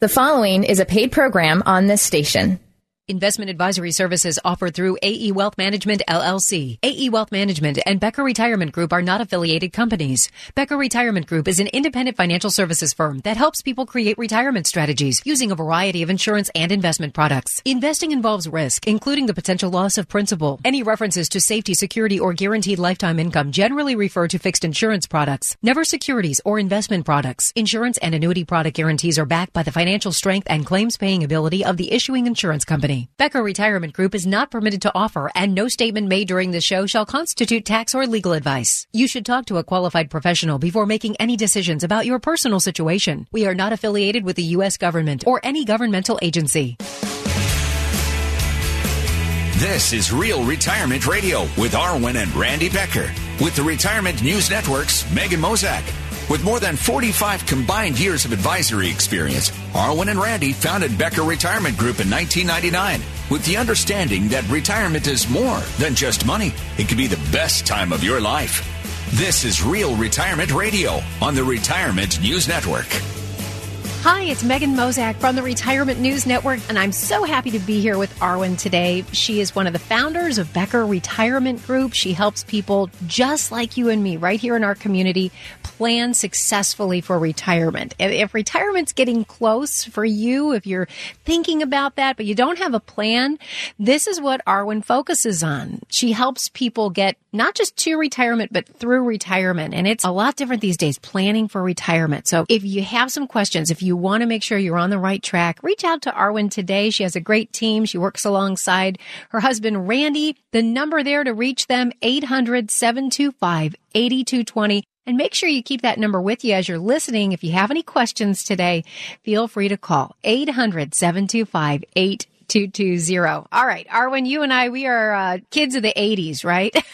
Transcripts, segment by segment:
The following is a paid program on this station. Investment advisory services offered through AE Wealth Management LLC. AE Wealth Management and Becker Retirement Group are not affiliated companies. Becker Retirement Group is an independent financial services firm that helps people create retirement strategies using a variety of insurance and investment products. Investing involves risk, including the potential loss of principal. Any references to safety, security, or guaranteed lifetime income generally refer to fixed insurance products, never securities or investment products. Insurance and annuity product guarantees are backed by the financial strength and claims paying ability of the issuing insurance company. Becker Retirement Group is not permitted to offer, and no statement made during the show shall constitute tax or legal advice. You should talk to a qualified professional before making any decisions about your personal situation. We are not affiliated with the U.S. government or any governmental agency. This is Real Retirement Radio with Arwen and Randy Becker with the Retirement News Network's Megan Mozak. With more than 45 combined years of advisory experience, Arwen and Randy founded Becker Retirement Group in 1999 with the understanding that retirement is more than just money. It can be the best time of your life. This is Real Retirement Radio on the Retirement News Network. Hi, it's Megan Mozak from the Retirement News Network, and I'm so happy to be here with Arwen today. She is one of the founders of Becker Retirement Group. She helps people just like you and me right here in our community plan successfully for retirement. If retirement's getting close for you, if you're thinking about that, but you don't have a plan, this is what Arwen focuses on. She helps people get not just to retirement, but through retirement. And it's a lot different these days, planning for retirement. So if you have some questions, if you want to make sure you're on the right track, reach out to Arwen today. She has a great team. She works alongside her husband, Randy. The number there to reach them, 800 725 8220. And make sure you keep that number with you as you're listening. If you have any questions today, feel free to call 800 725 8220. All right. Arwen, you and I, we are uh, kids of the 80s, right?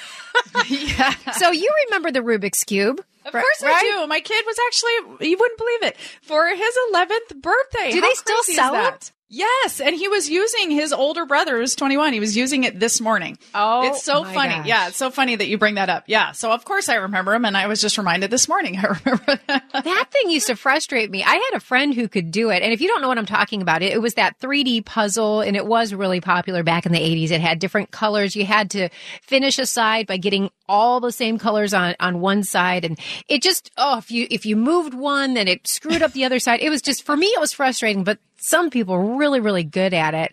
yeah. So you remember the Rubik's Cube? Of course right? I do. My kid was actually, you wouldn't believe it, for his 11th birthday. Do How they still sell it? Yes, and he was using his older brother who's 21. He was using it this morning. Oh, it's so funny. Gosh. Yeah, it's so funny that you bring that up. Yeah, so of course I remember him, and I was just reminded this morning. I remember that. that thing used to frustrate me. I had a friend who could do it, and if you don't know what I'm talking about, it, it was that 3D puzzle, and it was really popular back in the 80s. It had different colors. You had to finish a side by getting all the same colors on on one side, and it just oh, if you if you moved one, then it screwed up the other side. It was just for me, it was frustrating, but some people are really, really good at it.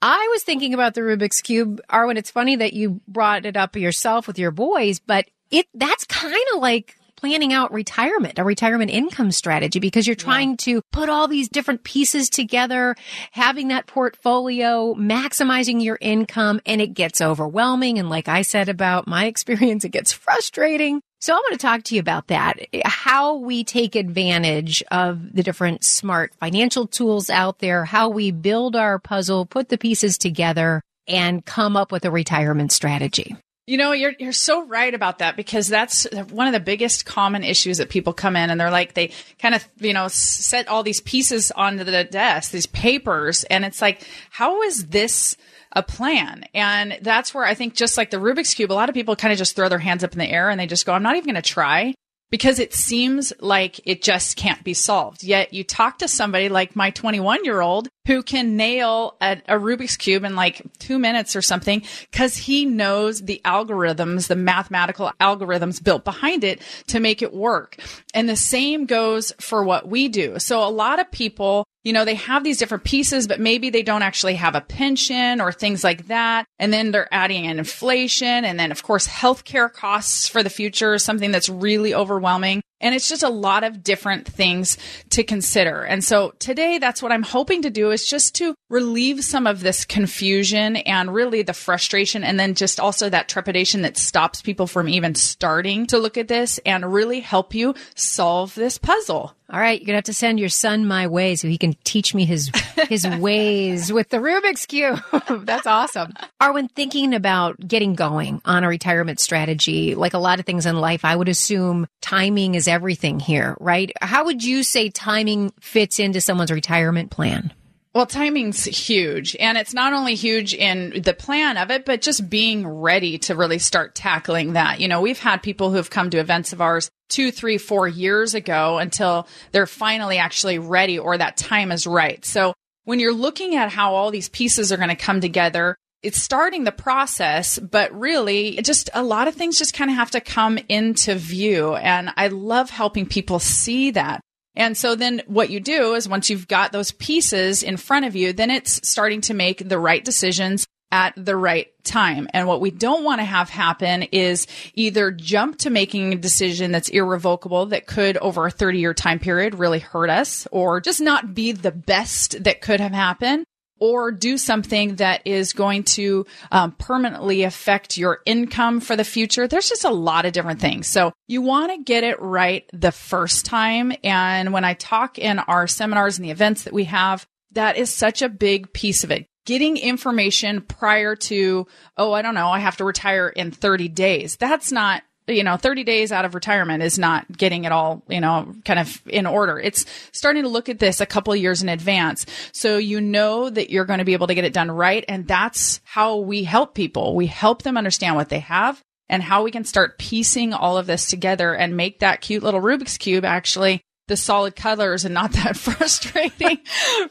I was thinking about the Rubik's Cube. Arwen, it's funny that you brought it up yourself with your boys, but it, that's kind of like planning out retirement, a retirement income strategy, because you're trying yeah. to put all these different pieces together, having that portfolio, maximizing your income, and it gets overwhelming. And like I said about my experience, it gets frustrating. So I want to talk to you about that. How we take advantage of the different smart financial tools out there, how we build our puzzle, put the pieces together and come up with a retirement strategy. You know, you're you're so right about that because that's one of the biggest common issues that people come in and they're like they kind of, you know, set all these pieces onto the desk, these papers and it's like how is this a plan. And that's where I think just like the Rubik's Cube, a lot of people kind of just throw their hands up in the air and they just go, I'm not even going to try because it seems like it just can't be solved. Yet you talk to somebody like my 21 year old who can nail a, a, Rubik's Cube in like two minutes or something because he knows the algorithms, the mathematical algorithms built behind it to make it work. And the same goes for what we do. So a lot of people you know, they have these different pieces, but maybe they don't actually have a pension or things like that. And then they're adding in inflation. And then, of course, healthcare costs for the future is something that's really overwhelming. And it's just a lot of different things to consider. And so today, that's what I'm hoping to do is just to relieve some of this confusion and really the frustration and then just also that trepidation that stops people from even starting to look at this and really help you solve this puzzle. All right, you're gonna have to send your son my way so he can teach me his his ways with the Rubik's cube. That's awesome. Arwen, thinking about getting going on a retirement strategy, like a lot of things in life, I would assume timing is everything here, right? How would you say timing fits into someone's retirement plan? Well, timing's huge. And it's not only huge in the plan of it, but just being ready to really start tackling that. You know, we've had people who have come to events of ours two, three, four years ago until they're finally actually ready or that time is right. So when you're looking at how all these pieces are going to come together, it's starting the process, but really just a lot of things just kind of have to come into view. And I love helping people see that. And so then what you do is once you've got those pieces in front of you, then it's starting to make the right decisions at the right time. And what we don't want to have happen is either jump to making a decision that's irrevocable that could over a 30 year time period really hurt us or just not be the best that could have happened or do something that is going to um, permanently affect your income for the future. There's just a lot of different things. So you want to get it right the first time. And when I talk in our seminars and the events that we have, that is such a big piece of it. Getting information prior to, oh, I don't know, I have to retire in 30 days. That's not you know, 30 days out of retirement is not getting it all, you know, kind of in order. It's starting to look at this a couple years in advance. So you know that you're going to be able to get it done right. And that's how we help people. We help them understand what they have and how we can start piecing all of this together and make that cute little Rubik's Cube actually the solid colors and not that frustrating,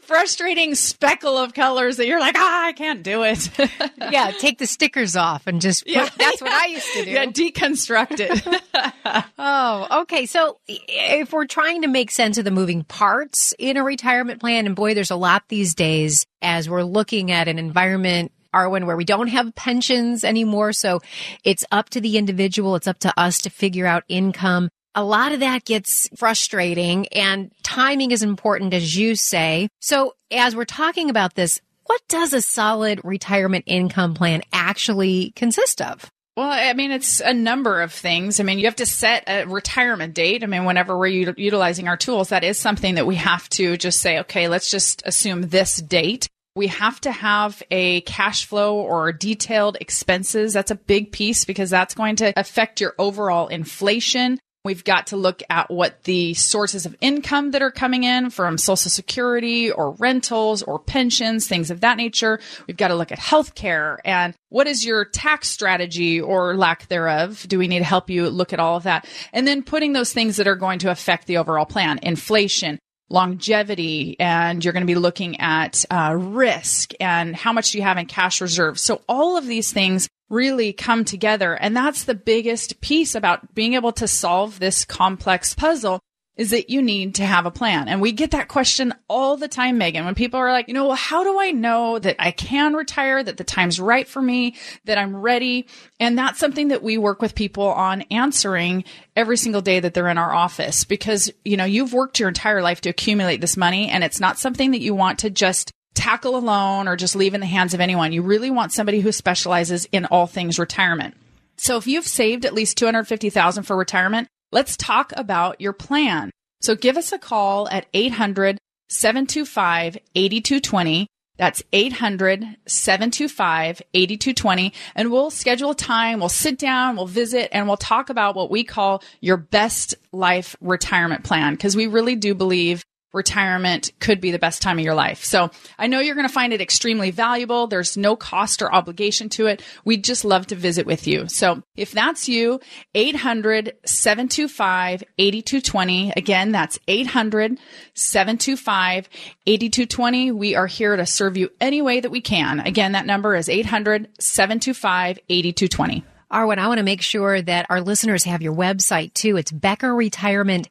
frustrating speckle of colors that you're like, ah, I can't do it. yeah, take the stickers off and just put, yeah, that's what I used to do. Yeah, deconstruct it. oh, okay. So if we're trying to make sense of the moving parts in a retirement plan, and boy, there's a lot these days as we're looking at an environment Arwen, where we don't have pensions anymore. So it's up to the individual. It's up to us to figure out income a lot of that gets frustrating and timing is important, as you say. So as we're talking about this, what does a solid retirement income plan actually consist of? Well, I mean, it's a number of things. I mean, you have to set a retirement date. I mean, whenever we're u- utilizing our tools, that is something that we have to just say, okay, let's just assume this date. We have to have a cash flow or detailed expenses. That's a big piece because that's going to affect your overall inflation. We've got to look at what the sources of income that are coming in from social security or rentals or pensions, things of that nature. We've got to look at healthcare and what is your tax strategy or lack thereof? Do we need to help you look at all of that? And then putting those things that are going to affect the overall plan, inflation, longevity and you're going to be looking at uh, risk and how much do you have in cash reserves. So all of these things really come together. And that's the biggest piece about being able to solve this complex puzzle is that you need to have a plan. And we get that question all the time, Megan, when people are like, you know, well, how do I know that I can retire, that the time's right for me, that I'm ready? And that's something that we work with people on answering every single day that they're in our office because, you know, you've worked your entire life to accumulate this money and it's not something that you want to just tackle alone or just leave in the hands of anyone. You really want somebody who specializes in all things retirement. So if you've saved at least 250,000 for retirement, let's talk about your plan. So give us a call at 800 725 8220. That's 800 725 8220. And we'll schedule a time. We'll sit down, we'll visit, and we'll talk about what we call your best life retirement plan. Cause we really do believe retirement could be the best time of your life. So I know you're going to find it extremely valuable. There's no cost or obligation to it. We'd just love to visit with you. So if that's you, 800 725 8220. Again, that's 800 725 8220. We are here to serve you any way that we can. Again, that number is 800 725 8220. Arwen, I want to make sure that our listeners have your website too. It's Becker Retirement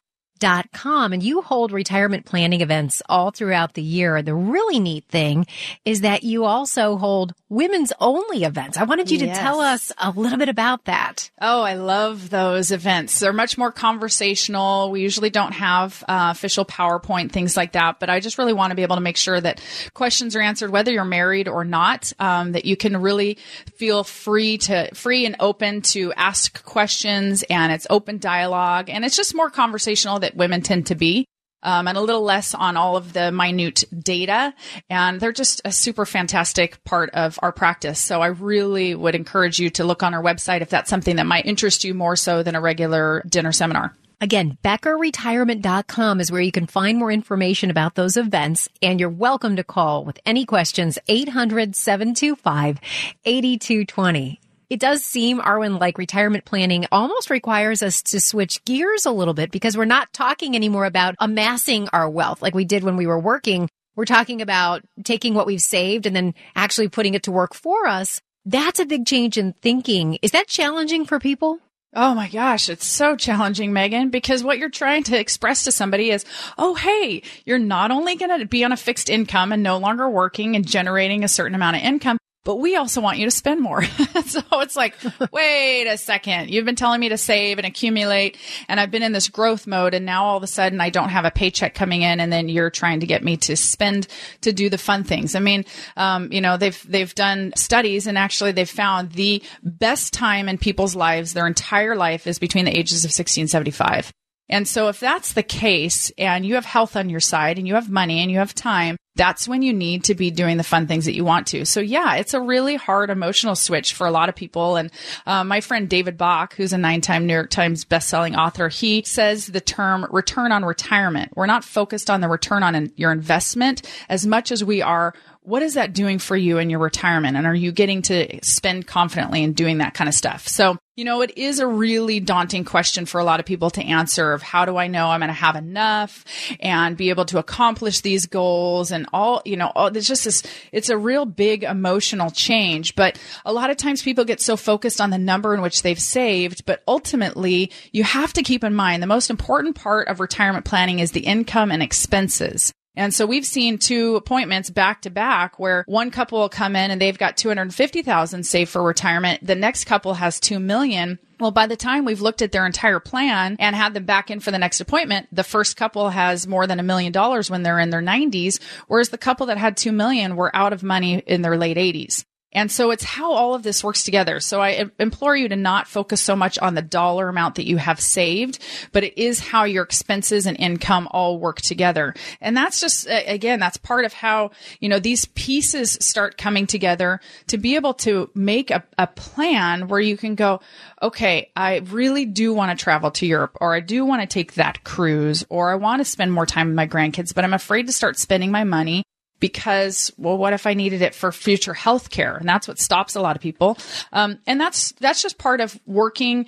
com and you hold retirement planning events all throughout the year. The really neat thing is that you also hold women's only events. I wanted you yes. to tell us a little bit about that. Oh, I love those events. They're much more conversational. We usually don't have uh, official PowerPoint, things like that, but I just really want to be able to make sure that questions are answered, whether you're married or not, um, that you can really feel free to, free and open to ask questions and it's open dialogue and it's just more conversational that that women tend to be. Um, and a little less on all of the minute data. And they're just a super fantastic part of our practice. So I really would encourage you to look on our website if that's something that might interest you more so than a regular dinner seminar. Again, BeckerRetirement.com is where you can find more information about those events, and you're welcome to call with any questions, 800-725-8220. It does seem, Arwen, like retirement planning almost requires us to switch gears a little bit because we're not talking anymore about amassing our wealth like we did when we were working. We're talking about taking what we've saved and then actually putting it to work for us. That's a big change in thinking. Is that challenging for people? Oh my gosh, it's so challenging, Megan, because what you're trying to express to somebody is, oh, hey, you're not only going to be on a fixed income and no longer working and generating a certain amount of income, but we also want you to spend more. so it's like, wait a second. You've been telling me to save and accumulate and I've been in this growth mode and now all of a sudden I don't have a paycheck coming in and then you're trying to get me to spend to do the fun things. I mean, um, you know, they've, they've done studies and actually they've found the best time in people's lives, their entire life is between the ages of 60 and 75. And so if that's the case and you have health on your side and you have money and you have time, that's when you need to be doing the fun things that you want to. So yeah, it's a really hard emotional switch for a lot of people. And uh, my friend David Bach, who's a nine-time New York Times bestselling author, he says the term return on retirement. We're not focused on the return on your investment as much as we are what is that doing for you in your retirement? And are you getting to spend confidently and doing that kind of stuff? So, you know, it is a really daunting question for a lot of people to answer of how do I know I'm going to have enough and be able to accomplish these goals and all, you know, all, it's just this, it's a real big emotional change. But a lot of times people get so focused on the number in which they've saved. But ultimately, you have to keep in mind the most important part of retirement planning is the income and expenses. And so we've seen two appointments back to back where one couple will come in and they've got 250,000 saved for retirement. The next couple has 2 million. Well, by the time we've looked at their entire plan and had them back in for the next appointment, the first couple has more than a million dollars when they're in their 90s, whereas the couple that had 2 million were out of money in their late 80s. And so it's how all of this works together. So I implore you to not focus so much on the dollar amount that you have saved, but it is how your expenses and income all work together. And that's just, again, that's part of how, you know, these pieces start coming together to be able to make a, a plan where you can go, okay, I really do want to travel to Europe or I do want to take that cruise or I want to spend more time with my grandkids, but I'm afraid to start spending my money because well what if i needed it for future health care and that's what stops a lot of people um, and that's that's just part of working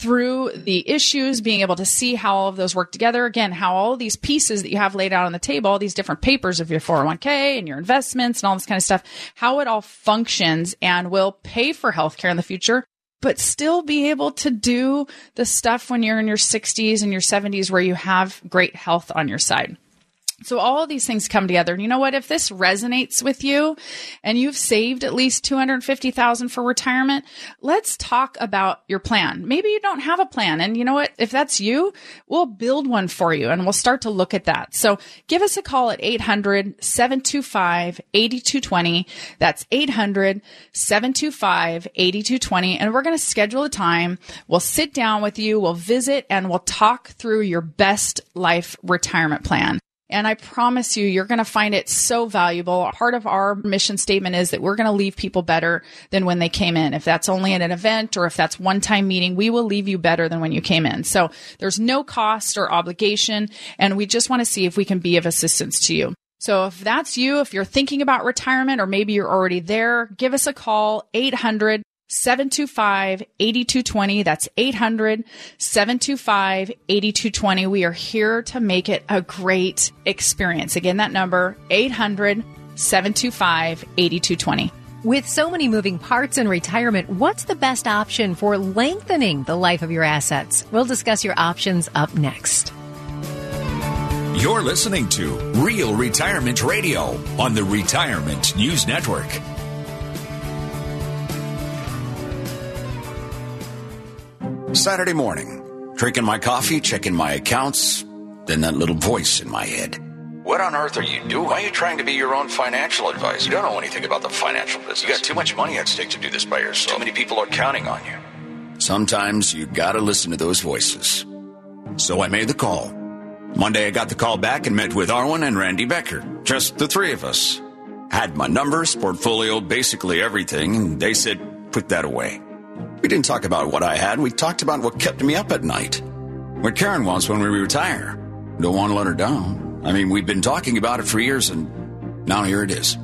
through the issues, being able to see how all of those work together. Again, how all these pieces that you have laid out on the table, all these different papers of your 401k and your investments and all this kind of stuff, how it all functions and will pay for healthcare in the future, but still be able to do the stuff when you're in your 60s and your 70s where you have great health on your side. So all of these things come together. And you know what? If this resonates with you and you've saved at least 250,000 for retirement, let's talk about your plan. Maybe you don't have a plan. And you know what? If that's you, we'll build one for you and we'll start to look at that. So give us a call at 800-725-8220. That's 800-725-8220. And we're going to schedule a time. We'll sit down with you. We'll visit and we'll talk through your best life retirement plan. And I promise you, you're going to find it so valuable. Part of our mission statement is that we're going to leave people better than when they came in. If that's only at an event or if that's one time meeting, we will leave you better than when you came in. So there's no cost or obligation. And we just want to see if we can be of assistance to you. So if that's you, if you're thinking about retirement or maybe you're already there, give us a call, 800 725 8220. That's 800 725 8220. We are here to make it a great experience. Again, that number 800 725 8220. With so many moving parts in retirement, what's the best option for lengthening the life of your assets? We'll discuss your options up next. You're listening to Real Retirement Radio on the Retirement News Network. Saturday morning, drinking my coffee, checking my accounts, then that little voice in my head. What on earth are you doing? Why are you trying to be your own financial advisor? You don't know anything about the financial business. You got too much money at stake to do this by yourself. Too many people are counting on you. Sometimes you gotta listen to those voices. So I made the call. Monday I got the call back and met with Arwen and Randy Becker. Just the three of us. Had my numbers, portfolio, basically everything, and they said, put that away. We didn't talk about what I had, we talked about what kept me up at night. what Karen wants when we retire. Don't want to let her down. I mean, we've been talking about it for years and now here it is.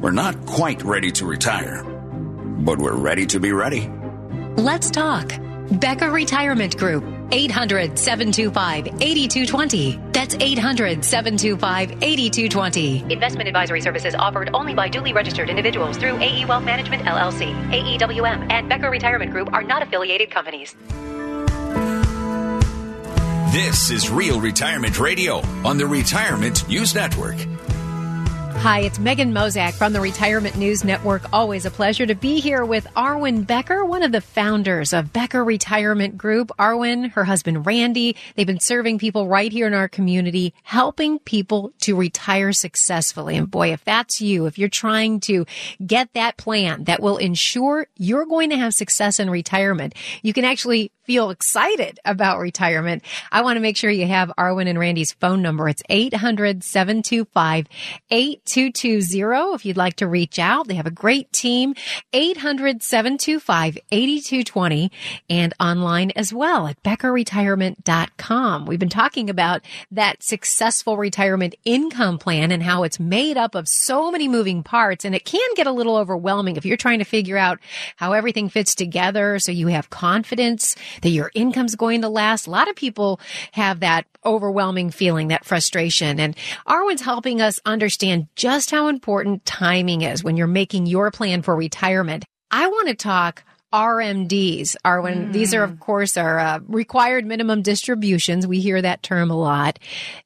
We're not quite ready to retire, but we're ready to be ready. Let's talk. Becker Retirement Group. 800 725 8220. That's 800 725 8220. Investment advisory services offered only by duly registered individuals through AE Wealth Management LLC. AEWM and Becker Retirement Group are not affiliated companies. This is Real Retirement Radio on the Retirement News Network. Hi, it's Megan Mozak from the Retirement News Network. Always a pleasure to be here with Arwen Becker, one of the founders of Becker Retirement Group. Arwen, her husband Randy, they've been serving people right here in our community, helping people to retire successfully. And boy, if that's you, if you're trying to get that plan that will ensure you're going to have success in retirement, you can actually feel excited about retirement, I want to make sure you have Arwen and Randy's phone number. It's 800 725 8220 if you'd like to reach out. They have a great team. 800 725 8220 and online as well at beckerretirement.com. We've been talking about that successful retirement income plan and how it's made up of so many moving parts and it can get a little overwhelming if you're trying to figure out how everything fits together so you have confidence that your income's going to last. A lot of people have that overwhelming feeling, that frustration. And Arwen's helping us understand just how important timing is when you're making your plan for retirement. I want to talk RMDs are when mm. these are, of course, are uh, required minimum distributions. We hear that term a lot.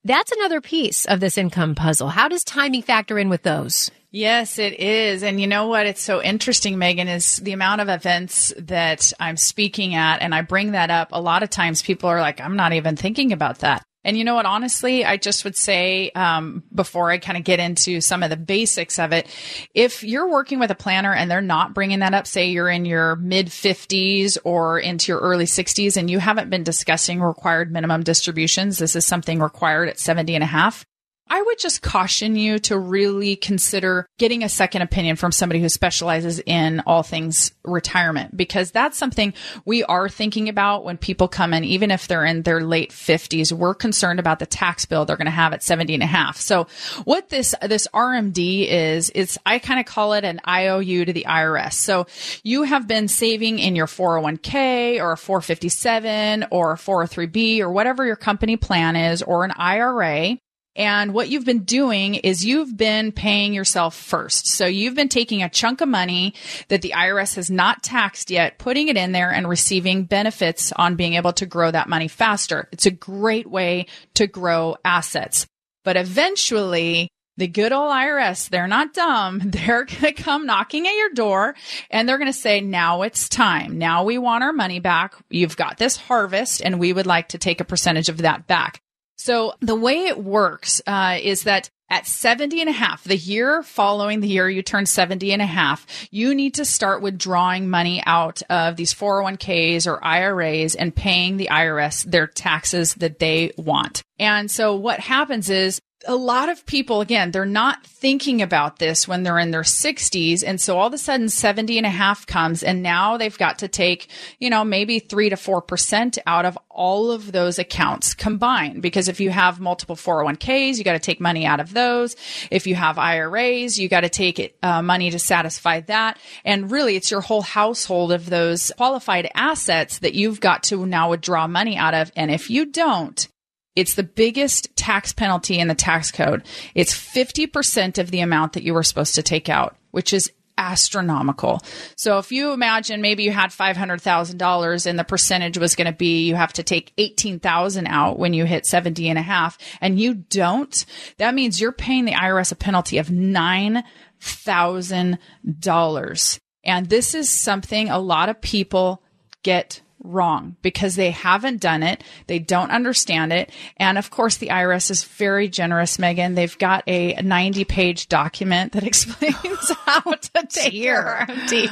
That's another piece of this income puzzle. How does timing factor in with those? Yes, it is. And you know what? It's so interesting, Megan, is the amount of events that I'm speaking at. And I bring that up. A lot of times people are like, I'm not even thinking about that. And you know what? Honestly, I just would say, um, before I kind of get into some of the basics of it, if you're working with a planner and they're not bringing that up, say you're in your mid 50s or into your early 60s and you haven't been discussing required minimum distributions, this is something required at 70 and a half. I would just caution you to really consider getting a second opinion from somebody who specializes in all things retirement because that's something we are thinking about when people come in, even if they're in their late 50s. We're concerned about the tax bill they're going to have at 70 and a half. So what this, this RMD is, it's, I kind of call it an IOU to the IRS. So you have been saving in your 401k or a 457 or a 403b or whatever your company plan is or an IRA. And what you've been doing is you've been paying yourself first. So you've been taking a chunk of money that the IRS has not taxed yet, putting it in there and receiving benefits on being able to grow that money faster. It's a great way to grow assets. But eventually, the good old IRS, they're not dumb. They're going to come knocking at your door and they're going to say, now it's time. Now we want our money back. You've got this harvest and we would like to take a percentage of that back. So the way it works uh, is that at 70 and a half, the year following the year you turn 70 and a half, you need to start withdrawing money out of these 401ks or IRAs and paying the IRS their taxes that they want. And so what happens is a lot of people, again, they're not thinking about this when they're in their 60s. And so all of a sudden 70 and a half comes and now they've got to take, you know, maybe three to 4% out of all of those accounts combined. Because if you have multiple 401ks, you got to take money out of those. If you have IRAs, you got to take it, uh, money to satisfy that. And really it's your whole household of those qualified assets that you've got to now withdraw money out of. And if you don't, it's the biggest tax penalty in the tax code. It's 50% of the amount that you were supposed to take out, which is astronomical. So if you imagine maybe you had $500,000 and the percentage was going to be you have to take 18,000 out when you hit 70 and a half and you don't, that means you're paying the IRS a penalty of $9,000. And this is something a lot of people get wrong because they haven't done it. They don't understand it. And of course, the IRS is very generous, Megan. They've got a 90 page document that explains how to take your RMD.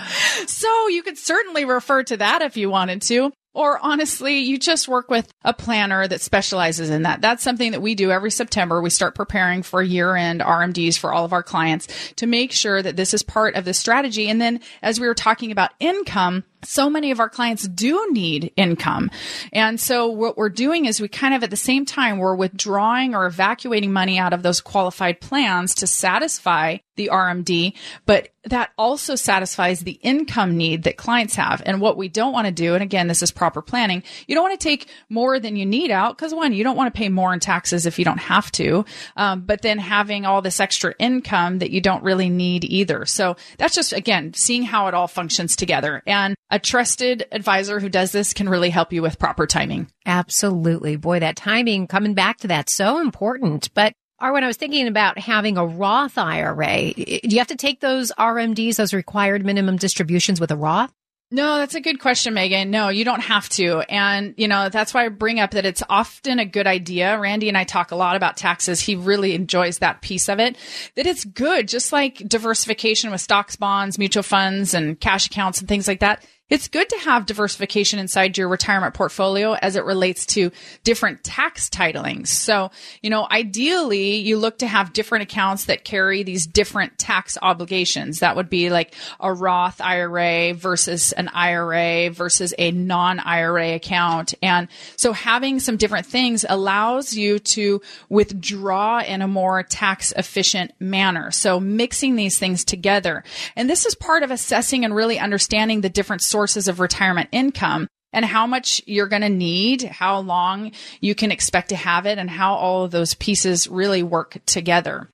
So you could certainly refer to that if you wanted to. Or honestly, you just work with a planner that specializes in that. That's something that we do every September. We start preparing for year end RMDs for all of our clients to make sure that this is part of the strategy. And then as we were talking about income, so many of our clients do need income. And so what we're doing is we kind of at the same time, we're withdrawing or evacuating money out of those qualified plans to satisfy the RMD, but that also satisfies the income need that clients have. And what we don't want to do, and again, this is proper planning, you don't want to take more than you need out because one, you don't want to pay more in taxes if you don't have to. Um, but then having all this extra income that you don't really need either. So that's just, again, seeing how it all functions together. And a trusted advisor who does this can really help you with proper timing. Absolutely. Boy, that timing coming back to that so important. But Arwen I was thinking about having a Roth IRA, do you have to take those RMDs, those required minimum distributions with a Roth? No, that's a good question, Megan. No, you don't have to. And, you know, that's why I bring up that it's often a good idea. Randy and I talk a lot about taxes. He really enjoys that piece of it, that it's good, just like diversification with stocks, bonds, mutual funds, and cash accounts and things like that it's good to have diversification inside your retirement portfolio as it relates to different tax titlings. So, you know, ideally you look to have different accounts that carry these different tax obligations. That would be like a Roth IRA versus an IRA versus a non IRA account. And so having some different things allows you to withdraw in a more tax efficient manner. So mixing these things together. And this is part of assessing and really understanding the different sources sources of retirement income and how much you're going to need, how long you can expect to have it, and how all of those pieces really work together.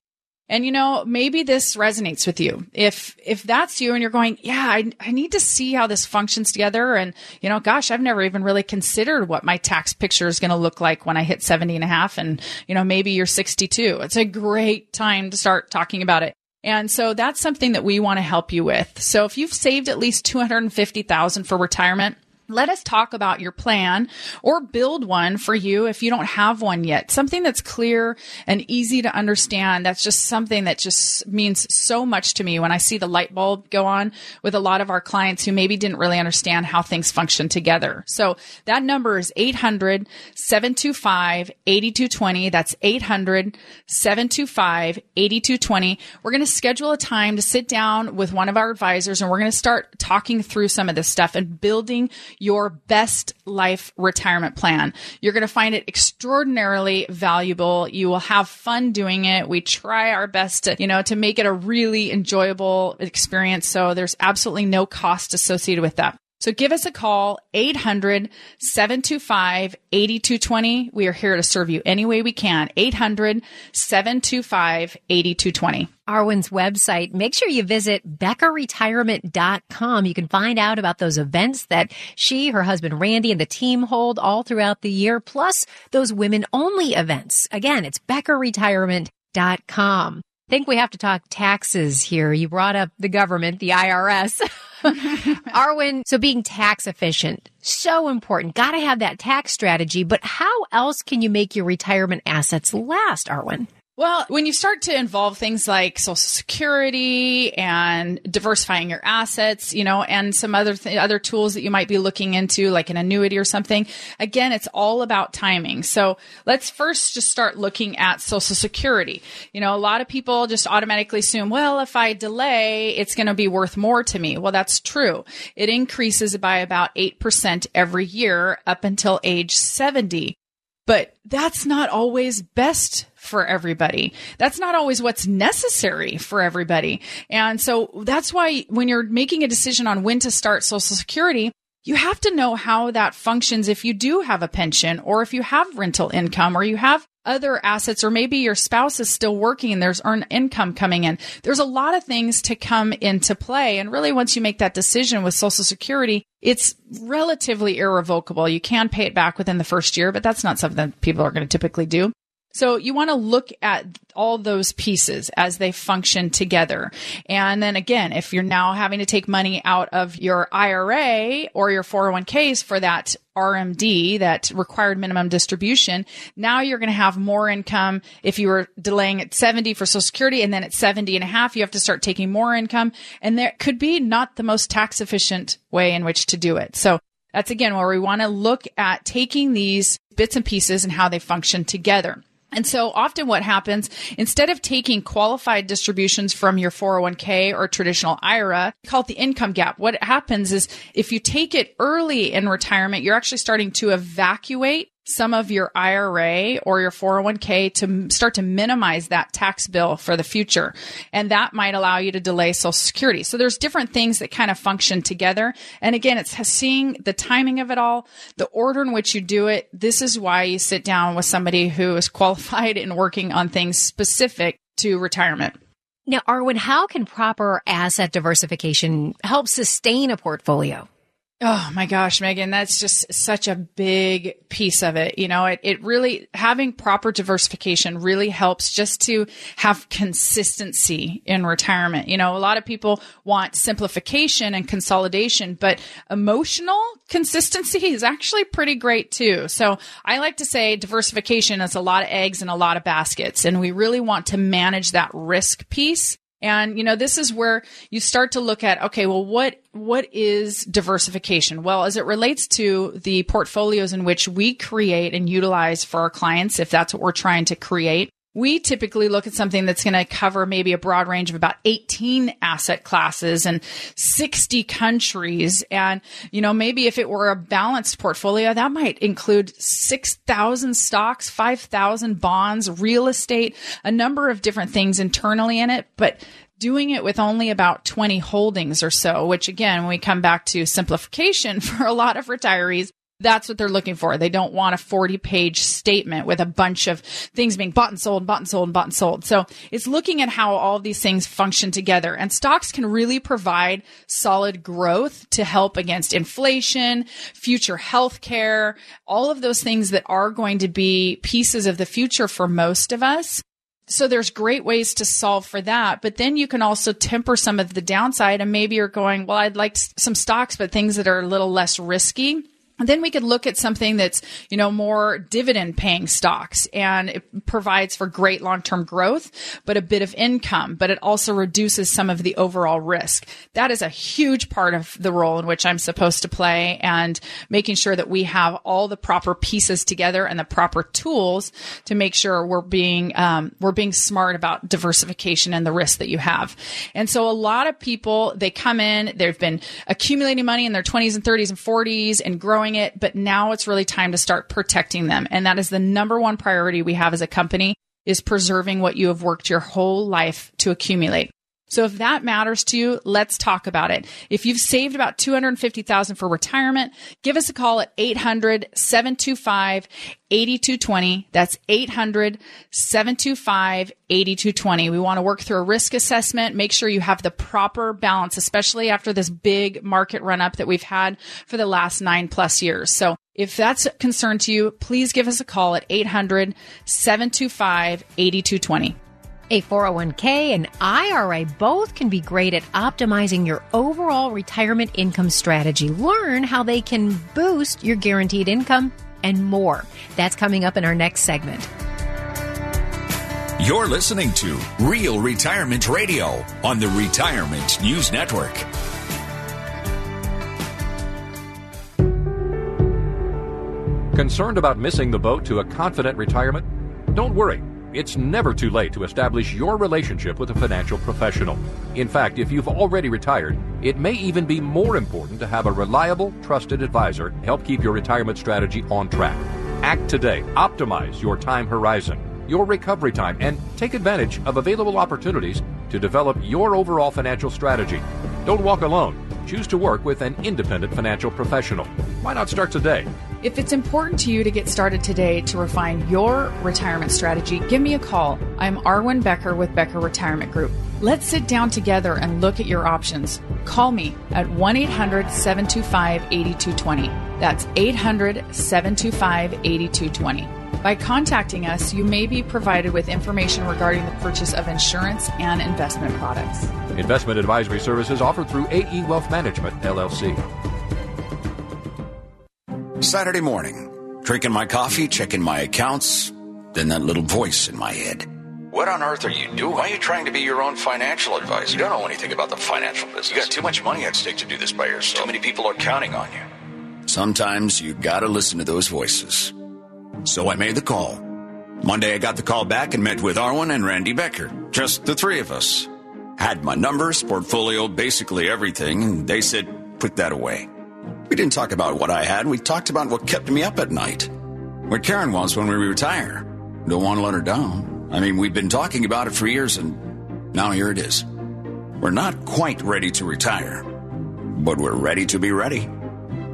And you know, maybe this resonates with you. If, if that's you and you're going, yeah, I, I need to see how this functions together. And, you know, gosh, I've never even really considered what my tax picture is going to look like when I hit 70 and a half. And, you know, maybe you're 62. It's a great time to start talking about it. And so that's something that we want to help you with. So if you've saved at least 250,000 for retirement, let us talk about your plan or build one for you if you don't have one yet. Something that's clear and easy to understand. That's just something that just means so much to me when I see the light bulb go on with a lot of our clients who maybe didn't really understand how things function together. So that number is 800 725 8220. That's 800 725 8220. We're going to schedule a time to sit down with one of our advisors and we're going to start talking through some of this stuff and building your best life retirement plan. You're going to find it extraordinarily valuable. You will have fun doing it. We try our best to, you know, to make it a really enjoyable experience. So there's absolutely no cost associated with that. So give us a call, 800 725 8220. We are here to serve you any way we can. 800 725 8220. Arwen's website. Make sure you visit beckerretirement.com. You can find out about those events that she, her husband Randy, and the team hold all throughout the year, plus those women only events. Again, it's beckerretirement.com. I think we have to talk taxes here. You brought up the government, the IRS. Arwen, so being tax efficient, so important. Got to have that tax strategy, but how else can you make your retirement assets last, Arwen? Well, when you start to involve things like social security and diversifying your assets, you know, and some other th- other tools that you might be looking into like an annuity or something, again, it's all about timing. So, let's first just start looking at social security. You know, a lot of people just automatically assume, well, if I delay, it's going to be worth more to me. Well, that's true. It increases by about 8% every year up until age 70. But that's not always best for everybody. That's not always what's necessary for everybody. And so that's why when you're making a decision on when to start social security, you have to know how that functions if you do have a pension or if you have rental income or you have other assets, or maybe your spouse is still working and there's earned income coming in. There's a lot of things to come into play. And really, once you make that decision with Social Security, it's relatively irrevocable. You can pay it back within the first year, but that's not something that people are going to typically do. So you want to look at all those pieces as they function together. And then again, if you're now having to take money out of your IRA or your 401ks for that RMD, that required minimum distribution, now you're going to have more income. If you were delaying at 70 for social security and then at 70 and a half, you have to start taking more income. And there could be not the most tax efficient way in which to do it. So that's again where we want to look at taking these bits and pieces and how they function together. And so often what happens, instead of taking qualified distributions from your 401k or traditional IRA, call it the income gap. What happens is if you take it early in retirement, you're actually starting to evacuate some of your IRA or your 401k to start to minimize that tax bill for the future. And that might allow you to delay social security. So there's different things that kind of function together. And again, it's seeing the timing of it all, the order in which you do it. This is why you sit down with somebody who is qualified in working on things specific to retirement. Now, Arwen, how can proper asset diversification help sustain a portfolio? Oh my gosh, Megan, that's just such a big piece of it. You know, it, it really, having proper diversification really helps just to have consistency in retirement. You know, a lot of people want simplification and consolidation, but emotional consistency is actually pretty great too. So I like to say diversification is a lot of eggs in a lot of baskets, and we really want to manage that risk piece and you know, this is where you start to look at okay, well what what is diversification? Well, as it relates to the portfolios in which we create and utilize for our clients, if that's what we're trying to create, we typically look at something that's going to cover maybe a broad range of about 18 asset classes and 60 countries. And, you know, maybe if it were a balanced portfolio, that might include 6,000 stocks, 5,000 bonds, real estate, a number of different things internally in it. But doing it with only about 20 holdings or so, which again, when we come back to simplification for a lot of retirees, that's what they're looking for. They don't want a 40 page statement with a bunch of things being bought and sold, and bought and sold, bought and sold. So it's looking at how all these things function together. And stocks can really provide solid growth to help against inflation, future health care, all of those things that are going to be pieces of the future for most of us. So there's great ways to solve for that, but then you can also temper some of the downside and maybe you're going, well, I'd like some stocks, but things that are a little less risky and then we could look at something that's, you know, more dividend paying stocks and it provides for great long term growth, but a bit of income, but it also reduces some of the overall risk. That is a huge part of the role in which I'm supposed to play and making sure that we have all the proper pieces together and the proper tools to make sure we're being, um, we're being smart about diversification and the risk that you have. And so a lot of people, they come in, they've been accumulating money in their 20s and 30s and 40s and growing it, but now it's really time to start protecting them. And that is the number one priority we have as a company is preserving what you have worked your whole life to accumulate. So if that matters to you, let's talk about it. If you've saved about 250,000 for retirement, give us a call at 800-725-8220. That's 800-725-8220. We want to work through a risk assessment, make sure you have the proper balance, especially after this big market run up that we've had for the last nine plus years. So if that's a concern to you, please give us a call at 800 725 8220. A 401k and IRA both can be great at optimizing your overall retirement income strategy. Learn how they can boost your guaranteed income and more. That's coming up in our next segment. You're listening to Real Retirement Radio on the Retirement News Network. Concerned about missing the boat to a confident retirement? Don't worry. It's never too late to establish your relationship with a financial professional. In fact, if you've already retired, it may even be more important to have a reliable, trusted advisor help keep your retirement strategy on track. Act today. Optimize your time horizon, your recovery time, and take advantage of available opportunities to develop your overall financial strategy. Don't walk alone. Choose to work with an independent financial professional. Why not start today? If it's important to you to get started today to refine your retirement strategy, give me a call. I'm Arwen Becker with Becker Retirement Group. Let's sit down together and look at your options. Call me at 1 800 725 8220. That's 800 725 8220. By contacting us, you may be provided with information regarding the purchase of insurance and investment products. Investment advisory services offered through AE Wealth Management, LLC. Saturday morning, drinking my coffee, checking my accounts, then that little voice in my head. What on earth are you doing? Why are you trying to be your own financial advisor? You don't know anything about the financial business. You got too much money at stake to do this by yourself. Too many people are counting on you. Sometimes you gotta listen to those voices. So I made the call. Monday, I got the call back and met with Arwen and Randy Becker. Just the three of us. Had my numbers, portfolio, basically everything, and they said, put that away. We didn't talk about what I had, we talked about what kept me up at night. What Karen wants when we retire. Don't want to let her down. I mean, we've been talking about it for years, and now here it is. We're not quite ready to retire, but we're ready to be ready.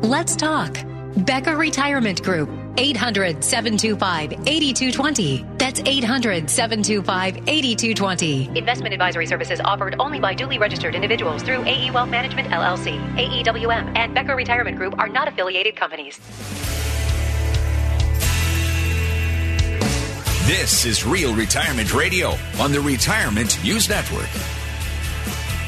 Let's talk. Becker Retirement Group. 800 725 8220. That's 800 725 8220. Investment advisory services offered only by duly registered individuals through AE Wealth Management LLC, AEWM, and Becker Retirement Group are not affiliated companies. This is Real Retirement Radio on the Retirement News Network.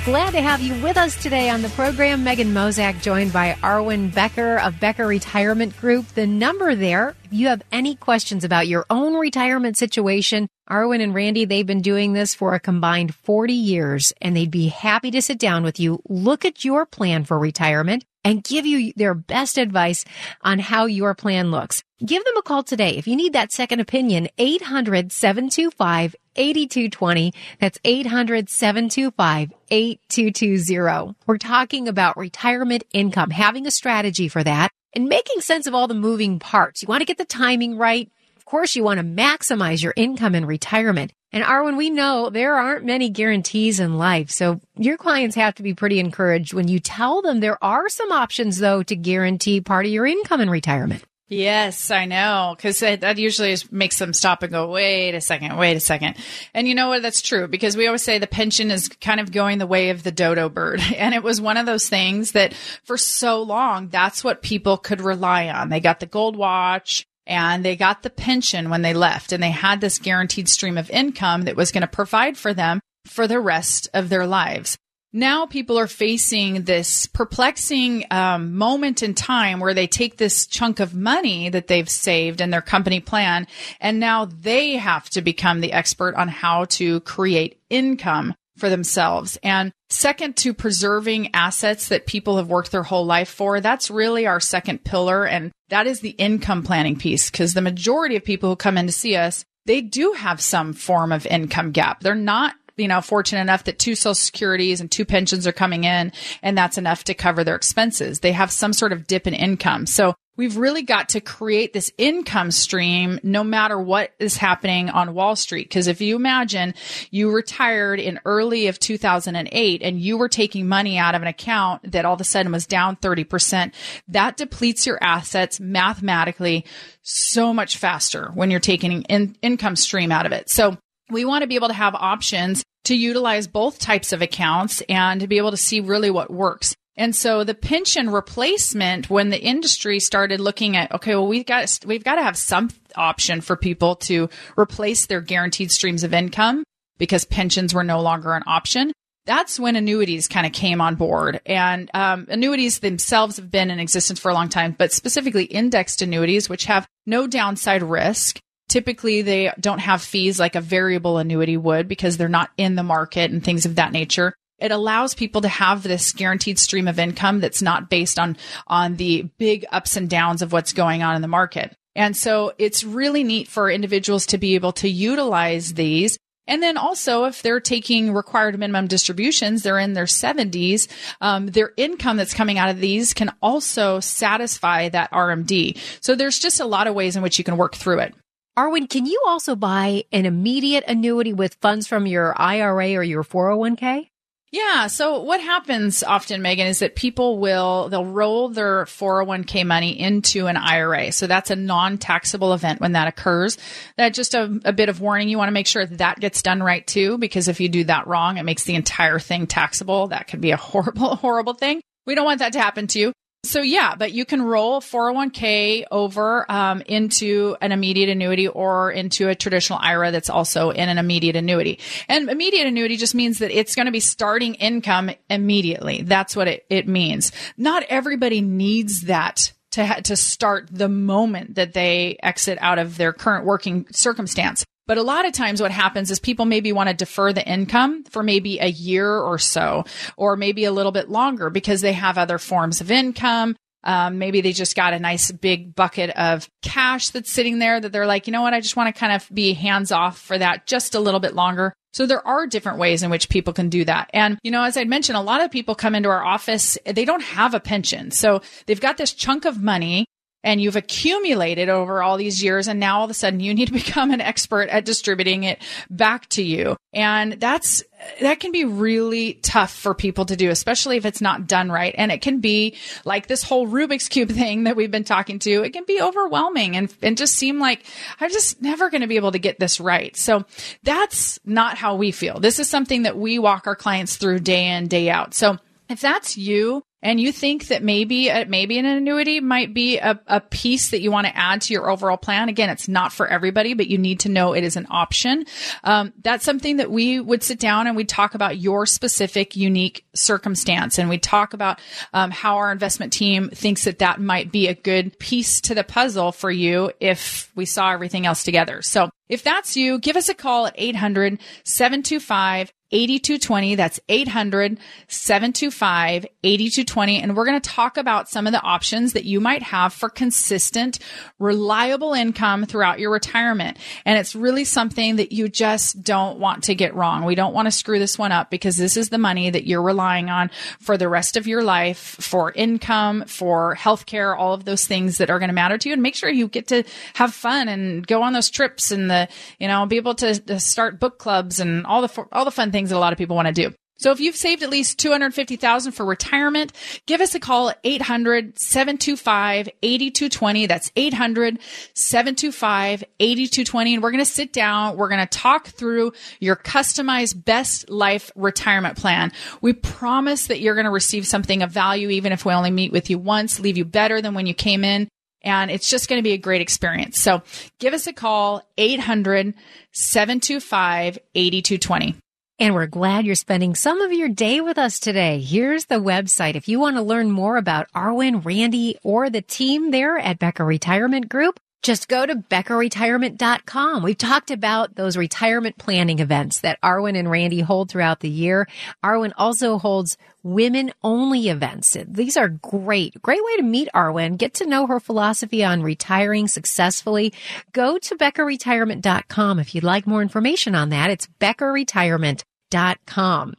Glad to have you with us today on the program. Megan Mozak joined by Arwen Becker of Becker Retirement Group. The number there, if you have any questions about your own retirement situation, Arwen and Randy, they've been doing this for a combined 40 years and they'd be happy to sit down with you, look at your plan for retirement and give you their best advice on how your plan looks. Give them a call today. If you need that second opinion, 800 725 8220. That's 800 725 8220. We're talking about retirement income, having a strategy for that and making sense of all the moving parts. You want to get the timing right. Of course, you want to maximize your income in retirement. And Arwen, we know there aren't many guarantees in life. So your clients have to be pretty encouraged when you tell them there are some options though to guarantee part of your income in retirement. Yes, I know. Cause that usually makes them stop and go, wait a second, wait a second. And you know what? That's true because we always say the pension is kind of going the way of the dodo bird. And it was one of those things that for so long, that's what people could rely on. They got the gold watch and they got the pension when they left and they had this guaranteed stream of income that was going to provide for them for the rest of their lives now people are facing this perplexing um, moment in time where they take this chunk of money that they've saved in their company plan and now they have to become the expert on how to create income for themselves. And second to preserving assets that people have worked their whole life for, that's really our second pillar. And that is the income planning piece because the majority of people who come in to see us, they do have some form of income gap. They're not you know, fortunate enough that two social securities and two pensions are coming in and that's enough to cover their expenses. They have some sort of dip in income. So we've really got to create this income stream no matter what is happening on Wall Street. Cause if you imagine you retired in early of 2008 and you were taking money out of an account that all of a sudden was down 30%, that depletes your assets mathematically so much faster when you're taking an income stream out of it. So we want to be able to have options to utilize both types of accounts and to be able to see really what works. And so the pension replacement, when the industry started looking at, okay, well, we've got, we've got to have some option for people to replace their guaranteed streams of income because pensions were no longer an option. That's when annuities kind of came on board. And um, annuities themselves have been in existence for a long time, but specifically indexed annuities, which have no downside risk Typically, they don't have fees like a variable annuity would because they're not in the market and things of that nature. It allows people to have this guaranteed stream of income that's not based on, on the big ups and downs of what's going on in the market. And so it's really neat for individuals to be able to utilize these. And then also, if they're taking required minimum distributions, they're in their 70s, um, their income that's coming out of these can also satisfy that RMD. So there's just a lot of ways in which you can work through it. Arwen, can you also buy an immediate annuity with funds from your IRA or your 401k? Yeah. So what happens often, Megan, is that people will, they'll roll their 401k money into an IRA. So that's a non-taxable event when that occurs. That just a, a bit of warning. You want to make sure that gets done right too, because if you do that wrong, it makes the entire thing taxable. That could be a horrible, horrible thing. We don't want that to happen to you. So yeah, but you can roll 401k over um, into an immediate annuity or into a traditional IRA that's also in an immediate annuity. And immediate annuity just means that it's going to be starting income immediately. That's what it, it means. Not everybody needs that to ha- to start the moment that they exit out of their current working circumstance. But a lot of times what happens is people maybe want to defer the income for maybe a year or so, or maybe a little bit longer because they have other forms of income. Um, maybe they just got a nice big bucket of cash that's sitting there that they're like, you know what, I just want to kind of be hands off for that just a little bit longer. So there are different ways in which people can do that. And, you know, as I mentioned, a lot of people come into our office, they don't have a pension. So they've got this chunk of money and you've accumulated over all these years. And now all of a sudden you need to become an expert at distributing it back to you. And that's, that can be really tough for people to do, especially if it's not done right. And it can be like this whole Rubik's Cube thing that we've been talking to. It can be overwhelming and, and just seem like I'm just never going to be able to get this right. So that's not how we feel. This is something that we walk our clients through day in, day out. So if that's you, and you think that maybe uh, maybe an annuity might be a, a piece that you want to add to your overall plan? Again it's not for everybody but you need to know it is an option. Um, that's something that we would sit down and we'd talk about your specific unique circumstance. And we talk about um, how our investment team thinks that that might be a good piece to the puzzle for you if we saw everything else together. So if that's you, give us a call at 800 725 8220. That's 800 725 8220. And we're going to talk about some of the options that you might have for consistent, reliable income throughout your retirement. And it's really something that you just don't want to get wrong. We don't want to screw this one up because this is the money that you're relying on for the rest of your life, for income, for healthcare, all of those things that are going to matter to you. And make sure you get to have fun and go on those trips and the, you know, be able to, to start book clubs and all the, all the fun things that a lot of people want to do. So if you've saved at least 250,000 for retirement, give us a call at 800-725-8220. That's 800-725-8220. And we're going to sit down. We're going to talk through your customized best life retirement plan. We promise that you're going to receive something of value, even if we only meet with you once, leave you better than when you came in and it's just going to be a great experience. So give us a call, 800 725 8220. And we're glad you're spending some of your day with us today. Here's the website. If you want to learn more about Arwen, Randy, or the team there at Becker Retirement Group, just go to beckerretirement.com. We've talked about those retirement planning events that Arwen and Randy hold throughout the year. Arwen also holds women only events. These are great, great way to meet Arwen, get to know her philosophy on retiring successfully. Go to beckerretirement.com if you'd like more information on that. It's beckerretirement.com.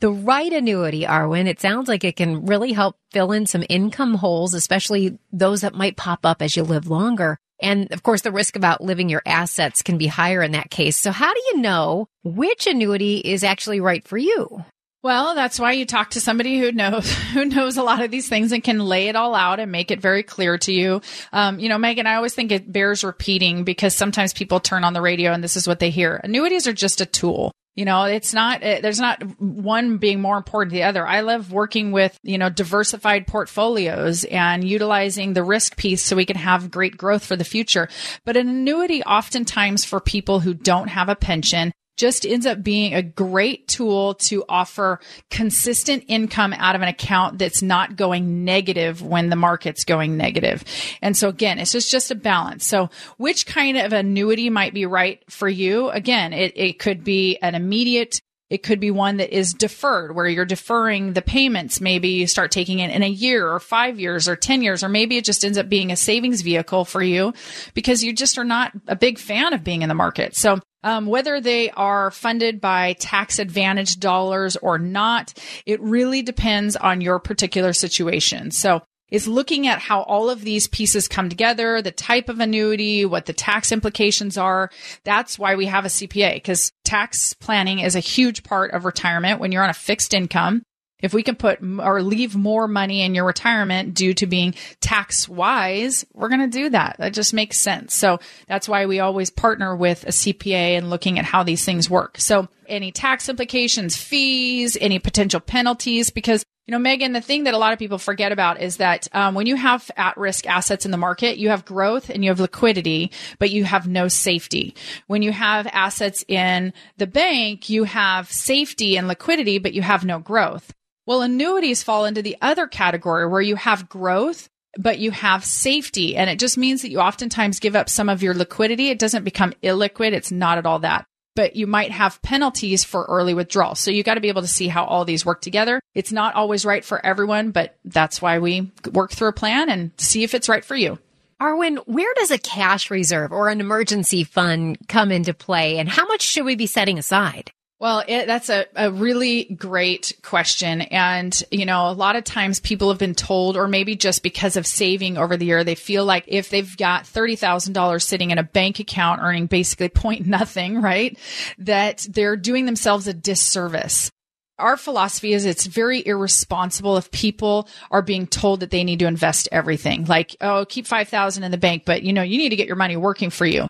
The right annuity, Arwen, it sounds like it can really help fill in some income holes, especially those that might pop up as you live longer. And of course, the risk of outliving your assets can be higher in that case. So how do you know which annuity is actually right for you? Well, that's why you talk to somebody who knows who knows a lot of these things and can lay it all out and make it very clear to you. Um, you know, Megan, I always think it bears repeating because sometimes people turn on the radio and this is what they hear. Annuities are just a tool. You know, it's not, eh, there's not one being more important than the other. I love working with, you know, diversified portfolios and utilizing the risk piece so we can have great growth for the future. But an annuity oftentimes for people who don't have a pension just ends up being a great tool to offer consistent income out of an account that's not going negative when the market's going negative. And so again, it's just, just a balance. So which kind of annuity might be right for you? Again, it, it could be an immediate it could be one that is deferred, where you're deferring the payments. Maybe you start taking it in a year or five years or 10 years, or maybe it just ends up being a savings vehicle for you because you just are not a big fan of being in the market. So um, whether they are funded by tax advantage dollars or not, it really depends on your particular situation. So is looking at how all of these pieces come together, the type of annuity, what the tax implications are. That's why we have a CPA because tax planning is a huge part of retirement when you're on a fixed income. If we can put or leave more money in your retirement due to being tax wise, we're going to do that. That just makes sense. So that's why we always partner with a CPA and looking at how these things work. So any tax implications, fees, any potential penalties, because you know, Megan, the thing that a lot of people forget about is that um, when you have at risk assets in the market, you have growth and you have liquidity, but you have no safety. When you have assets in the bank, you have safety and liquidity, but you have no growth. Well, annuities fall into the other category where you have growth, but you have safety. And it just means that you oftentimes give up some of your liquidity. It doesn't become illiquid. It's not at all that. but you might have penalties for early withdrawal. So you got to be able to see how all these work together. It's not always right for everyone, but that's why we work through a plan and see if it's right for you. Arwen, where does a cash reserve or an emergency fund come into play and how much should we be setting aside? Well, it, that's a, a really great question. And, you know, a lot of times people have been told, or maybe just because of saving over the year, they feel like if they've got $30,000 sitting in a bank account earning basically point nothing, right? That they're doing themselves a disservice our philosophy is it's very irresponsible if people are being told that they need to invest everything like oh keep 5000 in the bank but you know you need to get your money working for you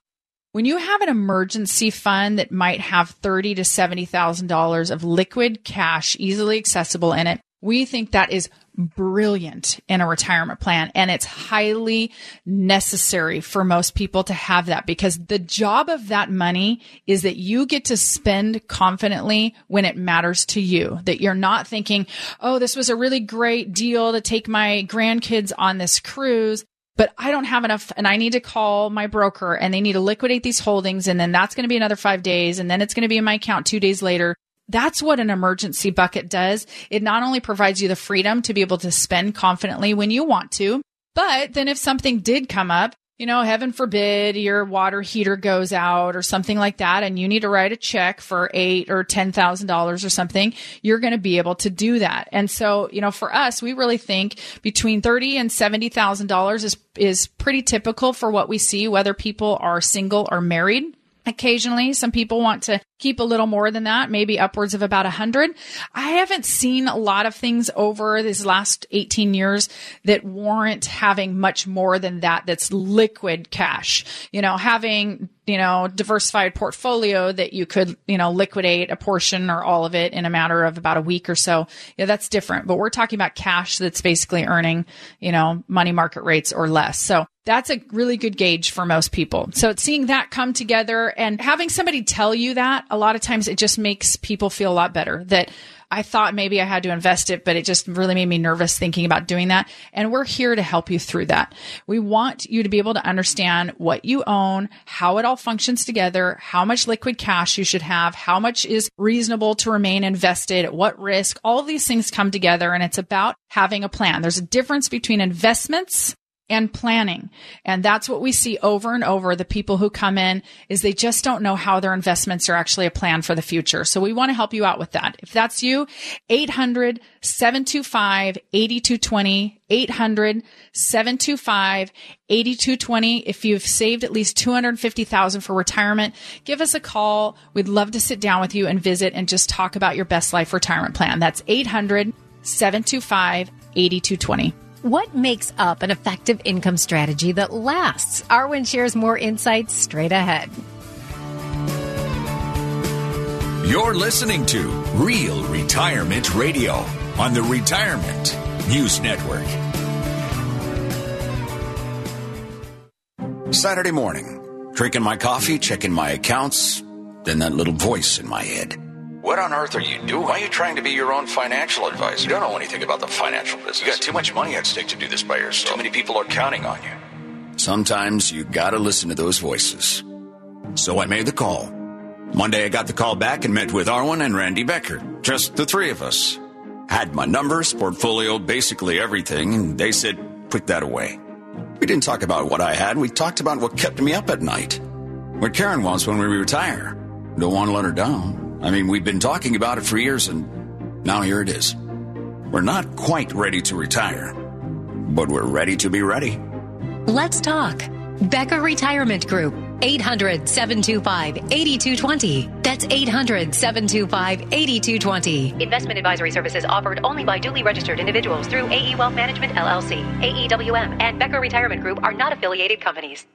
when you have an emergency fund that might have thirty to seventy thousand dollars of liquid cash easily accessible in it, we think that is brilliant in a retirement plan. And it's highly necessary for most people to have that because the job of that money is that you get to spend confidently when it matters to you that you're not thinking oh this was a really great deal to take my grandkids on this cruise but I don't have enough and I need to call my broker and they need to liquidate these holdings. And then that's going to be another five days. And then it's going to be in my account two days later. That's what an emergency bucket does. It not only provides you the freedom to be able to spend confidently when you want to, but then if something did come up, you know, heaven forbid your water heater goes out or something like that, and you need to write a check for eight or ten thousand dollars or something, you're going to be able to do that. And so, you know, for us, we really think between thirty and seventy thousand dollars is is pretty typical for what we see, whether people are single or married. Occasionally, some people want to keep a little more than that, maybe upwards of about a hundred. I haven't seen a lot of things over these last 18 years that warrant having much more than that. That's liquid cash, you know, having, you know, diversified portfolio that you could, you know, liquidate a portion or all of it in a matter of about a week or so. Yeah, that's different. But we're talking about cash that's basically earning, you know, money market rates or less. So that's a really good gauge for most people. So it's seeing that come together and having somebody tell you that a lot of times it just makes people feel a lot better that I thought maybe I had to invest it, but it just really made me nervous thinking about doing that. And we're here to help you through that. We want you to be able to understand what you own, how it all functions together, how much liquid cash you should have, how much is reasonable to remain invested, at what risk. All these things come together and it's about having a plan. There's a difference between investments and planning. And that's what we see over and over. The people who come in is they just don't know how their investments are actually a plan for the future. So we want to help you out with that. If that's you, 800 725 8220, 800 725 8220. If you've saved at least 250,000 for retirement, give us a call. We'd love to sit down with you and visit and just talk about your best life retirement plan. That's 800 725 8220. What makes up an effective income strategy that lasts? Arwen shares more insights straight ahead. You're listening to Real Retirement Radio on the Retirement News Network. Saturday morning, drinking my coffee, checking my accounts, then that little voice in my head. What on earth are you doing? Why are you trying to be your own financial advisor? You don't know anything about the financial business. You got too much money at stake to do this by yourself. Too many people are counting on you. Sometimes you gotta listen to those voices. So I made the call. Monday I got the call back and met with Arwen and Randy Becker. Just the three of us. Had my numbers, portfolio, basically everything, and they said, put that away. We didn't talk about what I had, we talked about what kept me up at night. What Karen wants when we retire. Don't want to let her down. I mean, we've been talking about it for years, and now here it is. We're not quite ready to retire, but we're ready to be ready. Let's talk. Becker Retirement Group. 800 725 8220. That's 800 725 8220. Investment advisory services offered only by duly registered individuals through AE Wealth Management LLC, AEWM, and Becker Retirement Group are not affiliated companies.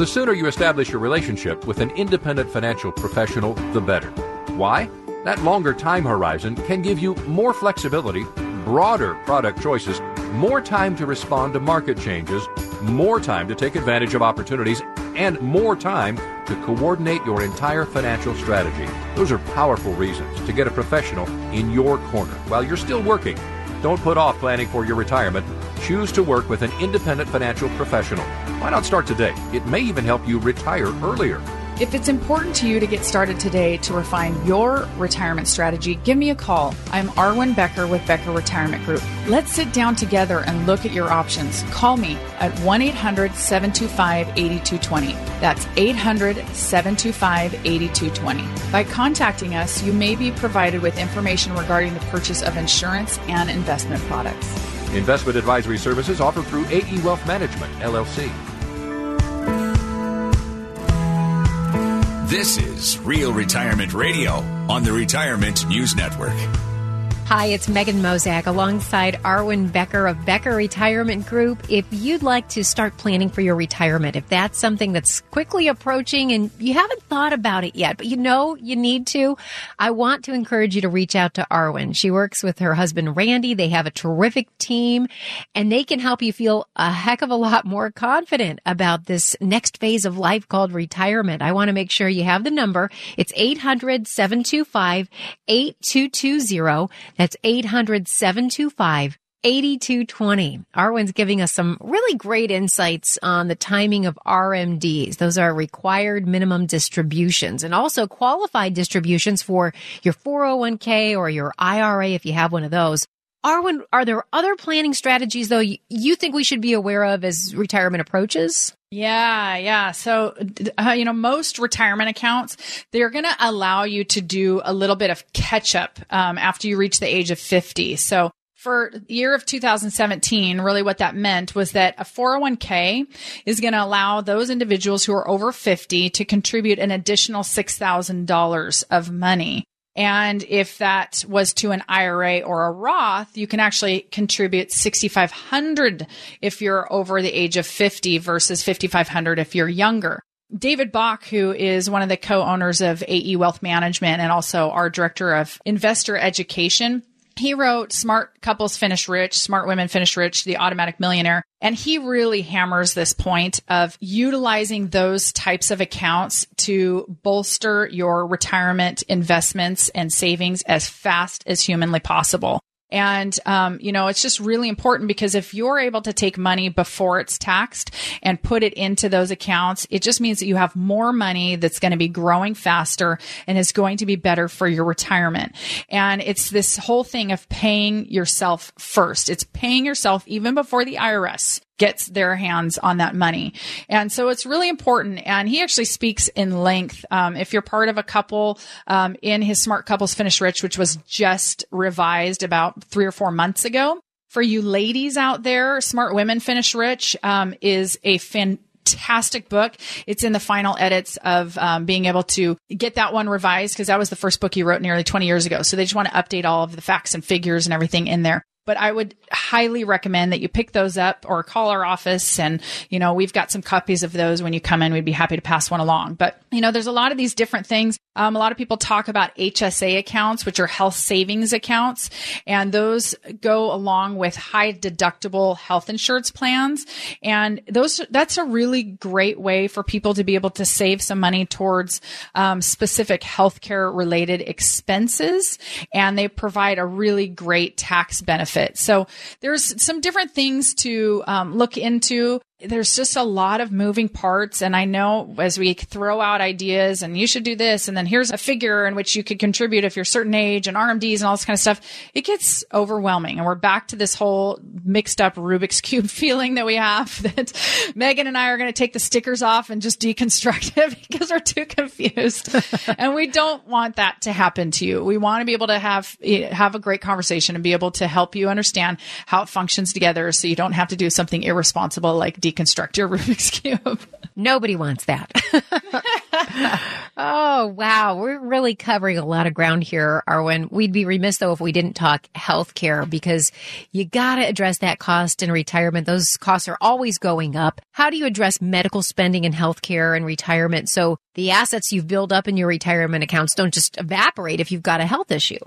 The sooner you establish your relationship with an independent financial professional, the better. Why? That longer time horizon can give you more flexibility, broader product choices, more time to respond to market changes, more time to take advantage of opportunities, and more time to coordinate your entire financial strategy. Those are powerful reasons to get a professional in your corner while you're still working. Don't put off planning for your retirement. Choose to work with an independent financial professional. Why not start today? It may even help you retire earlier. If it's important to you to get started today to refine your retirement strategy, give me a call. I'm Arwen Becker with Becker Retirement Group. Let's sit down together and look at your options. Call me at 1 800 725 8220. That's 800 725 8220. By contacting us, you may be provided with information regarding the purchase of insurance and investment products. Investment advisory services offered through AE Wealth Management, LLC. This is Real Retirement Radio on the Retirement News Network. Hi, it's Megan Mozak alongside Arwen Becker of Becker Retirement Group. If you'd like to start planning for your retirement, if that's something that's quickly approaching and you haven't thought about it yet, but you know you need to, I want to encourage you to reach out to Arwen. She works with her husband Randy. They have a terrific team and they can help you feel a heck of a lot more confident about this next phase of life called retirement. I want to make sure you have the number. It's 800 725 8220. That's 800 725 8220. Arwen's giving us some really great insights on the timing of RMDs. Those are required minimum distributions and also qualified distributions for your 401k or your IRA if you have one of those. Arwen, are there other planning strategies though you think we should be aware of as retirement approaches? Yeah, yeah. So, uh, you know, most retirement accounts, they're going to allow you to do a little bit of catch up um, after you reach the age of 50. So, for year of 2017, really what that meant was that a 401k is going to allow those individuals who are over 50 to contribute an additional $6,000 of money. And if that was to an IRA or a Roth, you can actually contribute 6,500 if you're over the age of 50 versus 5,500 if you're younger. David Bach, who is one of the co-owners of AE Wealth Management and also our director of investor education, he wrote Smart Couples Finish Rich, Smart Women Finish Rich, The Automatic Millionaire. And he really hammers this point of utilizing those types of accounts to bolster your retirement investments and savings as fast as humanly possible. And, um, you know, it's just really important because if you're able to take money before it's taxed and put it into those accounts, it just means that you have more money that's going to be growing faster and is going to be better for your retirement. And it's this whole thing of paying yourself first. It's paying yourself even before the IRS gets their hands on that money. And so it's really important. And he actually speaks in length. Um, if you're part of a couple um, in his Smart Couples Finish Rich, which was just revised about three or four months ago. For you ladies out there, Smart Women Finish Rich um, is a fantastic book. It's in the final edits of um, being able to get that one revised because that was the first book he wrote nearly 20 years ago. So they just want to update all of the facts and figures and everything in there but I would highly recommend that you pick those up or call our office. And, you know, we've got some copies of those when you come in. We'd be happy to pass one along. But, you know, there's a lot of these different things. Um, a lot of people talk about HSA accounts, which are health savings accounts. And those go along with high deductible health insurance plans. And those, that's a really great way for people to be able to save some money towards um, specific healthcare related expenses. And they provide a really great tax benefit So there's some different things to um, look into there's just a lot of moving parts. And I know as we throw out ideas and you should do this, and then here's a figure in which you could contribute if you're a certain age and RMDs and all this kind of stuff, it gets overwhelming. And we're back to this whole mixed up Rubik's Cube feeling that we have that Megan and I are going to take the stickers off and just deconstruct it because we're too confused. and we don't want that to happen to you. We want to be able to have, eh, have a great conversation and be able to help you understand how it functions together so you don't have to do something irresponsible like deconstruct your Rubik's Cube. Nobody wants that. oh, wow. We're really covering a lot of ground here, Arwen. We'd be remiss, though, if we didn't talk healthcare because you got to address that cost in retirement. Those costs are always going up. How do you address medical spending in healthcare and retirement so the assets you've built up in your retirement accounts don't just evaporate if you've got a health issue?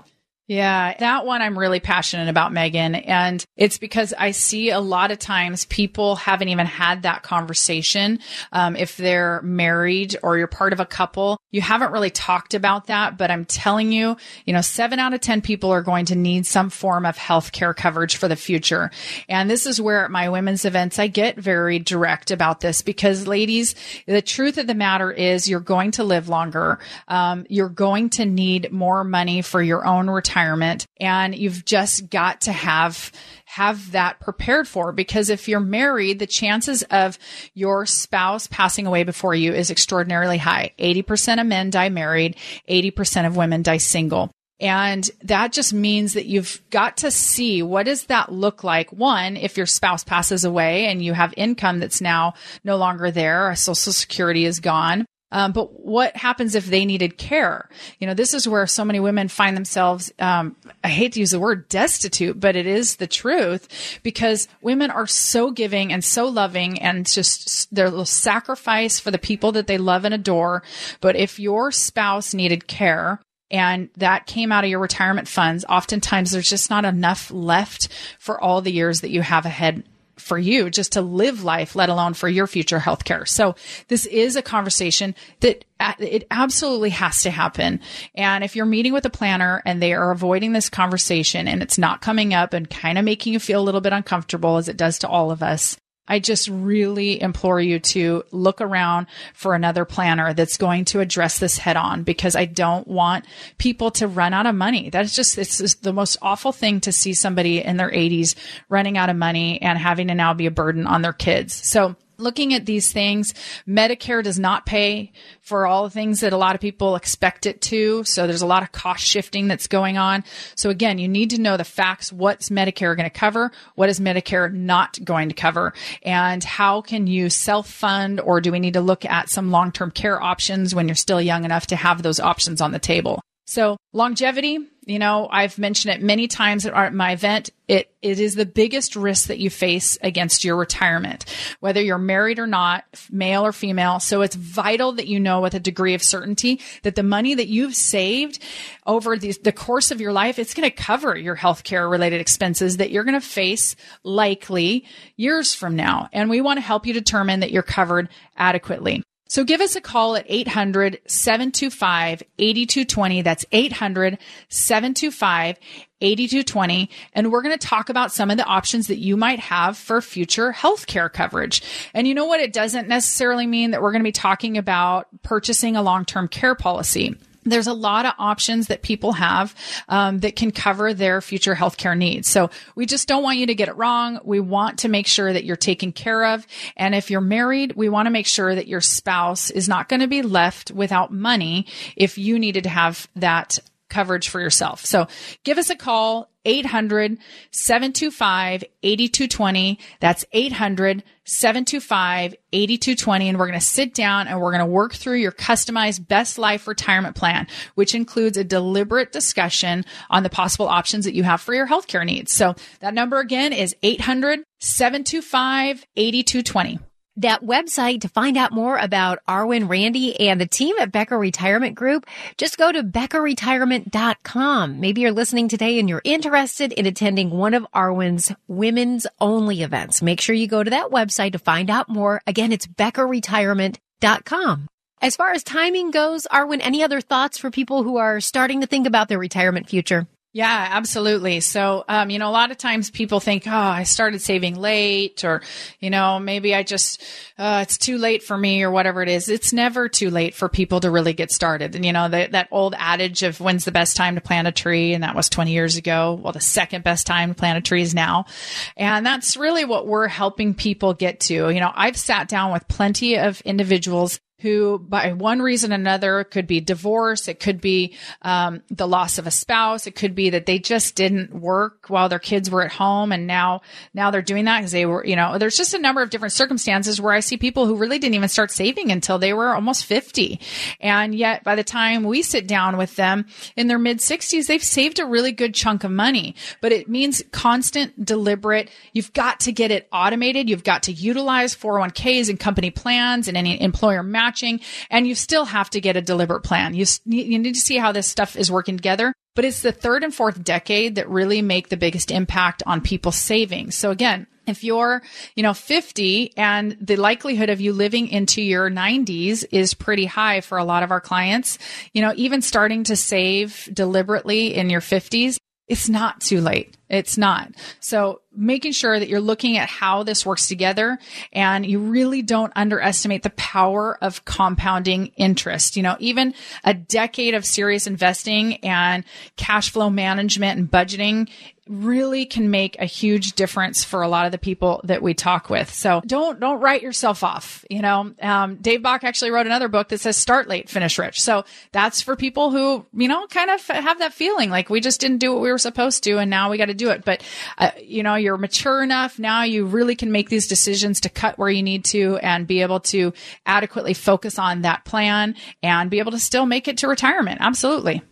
Yeah, that one I'm really passionate about, Megan. And it's because I see a lot of times people haven't even had that conversation. Um, if they're married or you're part of a couple, you haven't really talked about that. But I'm telling you, you know, seven out of 10 people are going to need some form of health care coverage for the future. And this is where at my women's events, I get very direct about this because ladies, the truth of the matter is you're going to live longer. Um, you're going to need more money for your own retirement retirement and you've just got to have have that prepared for because if you're married, the chances of your spouse passing away before you is extraordinarily high. 80% of men die married, 80% of women die single. And that just means that you've got to see what does that look like? One, if your spouse passes away and you have income that's now no longer there, social security is gone. Um, but what happens if they needed care? You know, this is where so many women find themselves, um, I hate to use the word destitute, but it is the truth because women are so giving and so loving and just little sacrifice for the people that they love and adore. But if your spouse needed care, and that came out of your retirement funds. Oftentimes there's just not enough left for all the years that you have ahead for you just to live life, let alone for your future healthcare. So this is a conversation that uh, it absolutely has to happen. And if you're meeting with a planner and they are avoiding this conversation and it's not coming up and kind of making you feel a little bit uncomfortable as it does to all of us, I just really implore you to look around for another planner that's going to address this head on because I don't want people to run out of money. That's just, it's the most awful thing to see somebody in their 80s running out of money and having to now be a burden on their kids. So looking at these things, Medicare does not pay for all the things that a lot of people expect it to. So there's a lot of cost shifting that's going on. So again, you need to know the facts. What's Medicare going to cover? What is Medicare not going to cover? And how can you self fund or do we need to look at some long term care options when you're still young enough to have those options on the table? So longevity, you know, I've mentioned it many times at my event. It, it is the biggest risk that you face against your retirement, whether you're married or not, male or female. So it's vital that you know with a degree of certainty that the money that you've saved over the, the course of your life, it's going to cover your healthcare related expenses that you're going to face likely years from now. And we want to help you determine that you're covered adequately. So give us a call at 800 725 8220. That's 800 725 8220. And we're going to talk about some of the options that you might have for future healthcare coverage. And you know what? It doesn't necessarily mean that we're going to be talking about purchasing a long term care policy there's a lot of options that people have um, that can cover their future healthcare needs. So we just don't want you to get it wrong. We want to make sure that you're taken care of. And if you're married, we want to make sure that your spouse is not going to be left without money if you needed to have that coverage for yourself. So give us a call, 800 725 8220. That's 800 725 8220. And we're going to sit down and we're going to work through your customized best life retirement plan, which includes a deliberate discussion on the possible options that you have for your healthcare needs. So that number again is 800 725 8220 that website to find out more about Arwen Randy and the team at Becker Retirement Group, just go to beckerretirement.com. Maybe you're listening today and you're interested in attending one of Arwen's women's only events. Make sure you go to that website to find out more. Again, it's beckerretirement.com. As far as timing goes, Arwen, any other thoughts for people who are starting to think about their retirement future? Yeah, absolutely. So, um, you know, a lot of times people think, oh, I started saving late or, you know, maybe I just, uh, it's too late for me or whatever it is. It's never too late for people to really get started. And, you know, the, that old adage of when's the best time to plant a tree? And that was 20 years ago. Well, the second best time to plant a tree is now. And that's really what we're helping people get to. You know, I've sat down with plenty of individuals who by one reason or another it could be divorce it could be um, the loss of a spouse it could be that they just didn't work while their kids were at home and now now they're doing that because they were you know there's just a number of different circumstances where i see people who really didn't even start saving until they were almost 50 and yet by the time we sit down with them in their mid 60s they've saved a really good chunk of money. But it means constant deliberate you've got to get it automated you've got to utilize 401ks and company plans and any employer match matching, and you still have to get a deliberate plan. You, you need to see how this stuff is working together. But it's the third and fourth decade that really make the biggest impact on people's savings. So again, if you're, you know, 50 and the likelihood of you living into your 90s is pretty high for a lot of our clients, you know, even starting to save deliberately in your 50s, it's not too late. It's not. So making sure that you're looking at how this works together and you really don't underestimate the power of compounding interest. You know, even a decade of serious investing and cash flow management and budgeting really can make a huge difference for a lot of the people that we talk with. So don't don't write yourself off. You know, um, Dave Bach actually wrote another book that says "Start late, finish rich." So that's for people who you know kind of have that feeling like we just didn't do what we were supposed to, and now we got to do it. But uh, you know, you're mature enough now; you really can make these decisions to cut where you need to and be able to adequately focus on that plan and be able to still make it to retirement. Absolutely.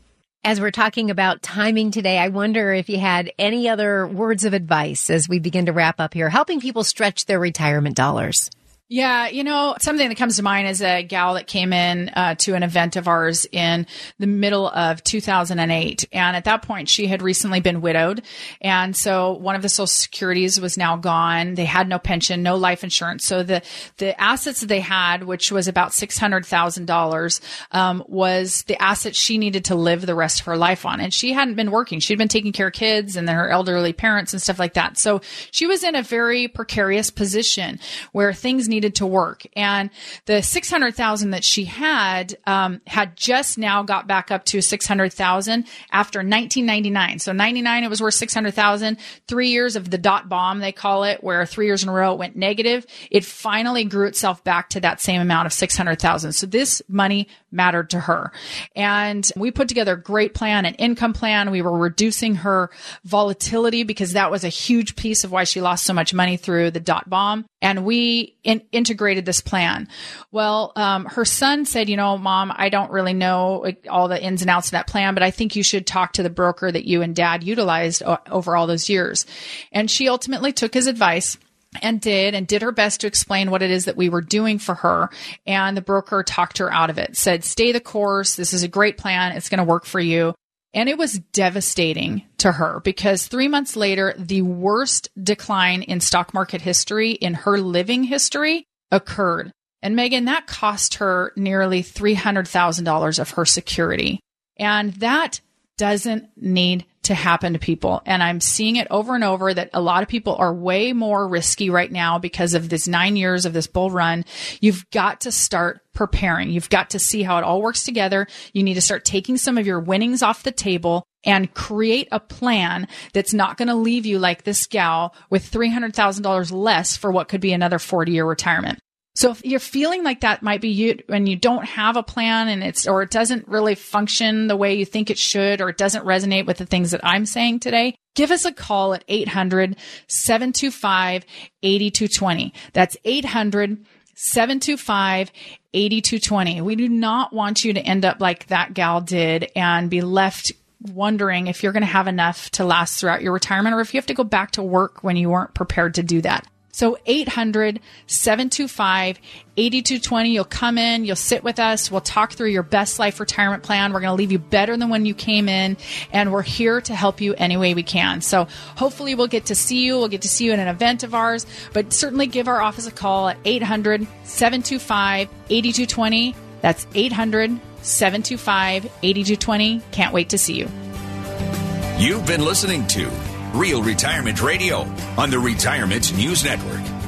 As we're talking about timing today, I wonder if you had any other words of advice as we begin to wrap up here, helping people stretch their retirement dollars. Yeah, you know, something that comes to mind is a gal that came in uh, to an event of ours in the middle of 2008. And at that point, she had recently been widowed. And so one of the social securities was now gone. They had no pension, no life insurance. So the, the assets that they had, which was about $600,000, um, was the assets she needed to live the rest of her life on. And she hadn't been working. She'd been taking care of kids and her elderly parents and stuff like that. So she was in a very precarious position where things needed needed to work. And the 600,000 that she had, um, had just now got back up to 600,000 after 1999. So 99, it was worth 600,000. Three years of the dot bomb, they call it, where three years in a row it went negative. It finally grew itself back to that same amount of 600,000. So this money mattered to her. And we put together a great plan, an income plan. We were reducing her volatility because that was a huge piece of why she lost so much money through the dot bomb. And we in- integrated this plan. Well, um, her son said, you know, mom, I don't really know all the ins and outs of that plan, but I think you should talk to the broker that you and dad utilized o- over all those years. And she ultimately took his advice and did and did her best to explain what it is that we were doing for her. And the broker talked her out of it, said, stay the course. This is a great plan. It's going to work for you. And it was devastating to her because three months later, the worst decline in stock market history in her living history occurred. And Megan, that cost her nearly $300,000 of her security. And that doesn't need to happen to people. And I'm seeing it over and over that a lot of people are way more risky right now because of this nine years of this bull run. You've got to start preparing. You've got to see how it all works together. You need to start taking some of your winnings off the table and create a plan that's not going to leave you like this gal with $300,000 less for what could be another 40 year retirement. So if you're feeling like that might be you and you don't have a plan and it's, or it doesn't really function the way you think it should, or it doesn't resonate with the things that I'm saying today, give us a call at 800 725 8220. That's 800 725 8220. We do not want you to end up like that gal did and be left wondering if you're going to have enough to last throughout your retirement or if you have to go back to work when you weren't prepared to do that. So 800 725 8220. You'll come in, you'll sit with us, we'll talk through your best life retirement plan. We're going to leave you better than when you came in, and we're here to help you any way we can. So hopefully we'll get to see you. We'll get to see you in an event of ours, but certainly give our office a call at 800 725 8220. That's 800 725 8220. Can't wait to see you. You've been listening to Real Retirement Radio on the Retirement News Network.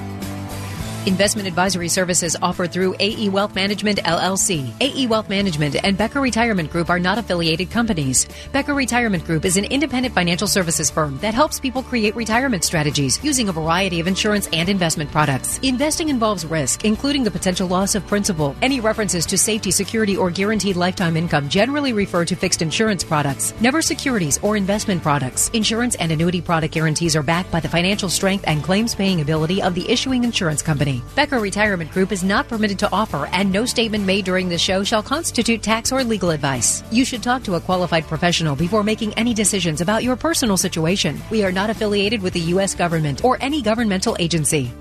Investment advisory services offered through AE Wealth Management LLC. AE Wealth Management and Becker Retirement Group are not affiliated companies. Becker Retirement Group is an independent financial services firm that helps people create retirement strategies using a variety of insurance and investment products. Investing involves risk, including the potential loss of principal. Any references to safety, security, or guaranteed lifetime income generally refer to fixed insurance products, never securities or investment products. Insurance and annuity product guarantees are backed by the financial strength and claims paying ability of the issuing insurance Becker Retirement Group is not permitted to offer, and no statement made during the show shall constitute tax or legal advice. You should talk to a qualified professional before making any decisions about your personal situation. We are not affiliated with the U.S. government or any governmental agency.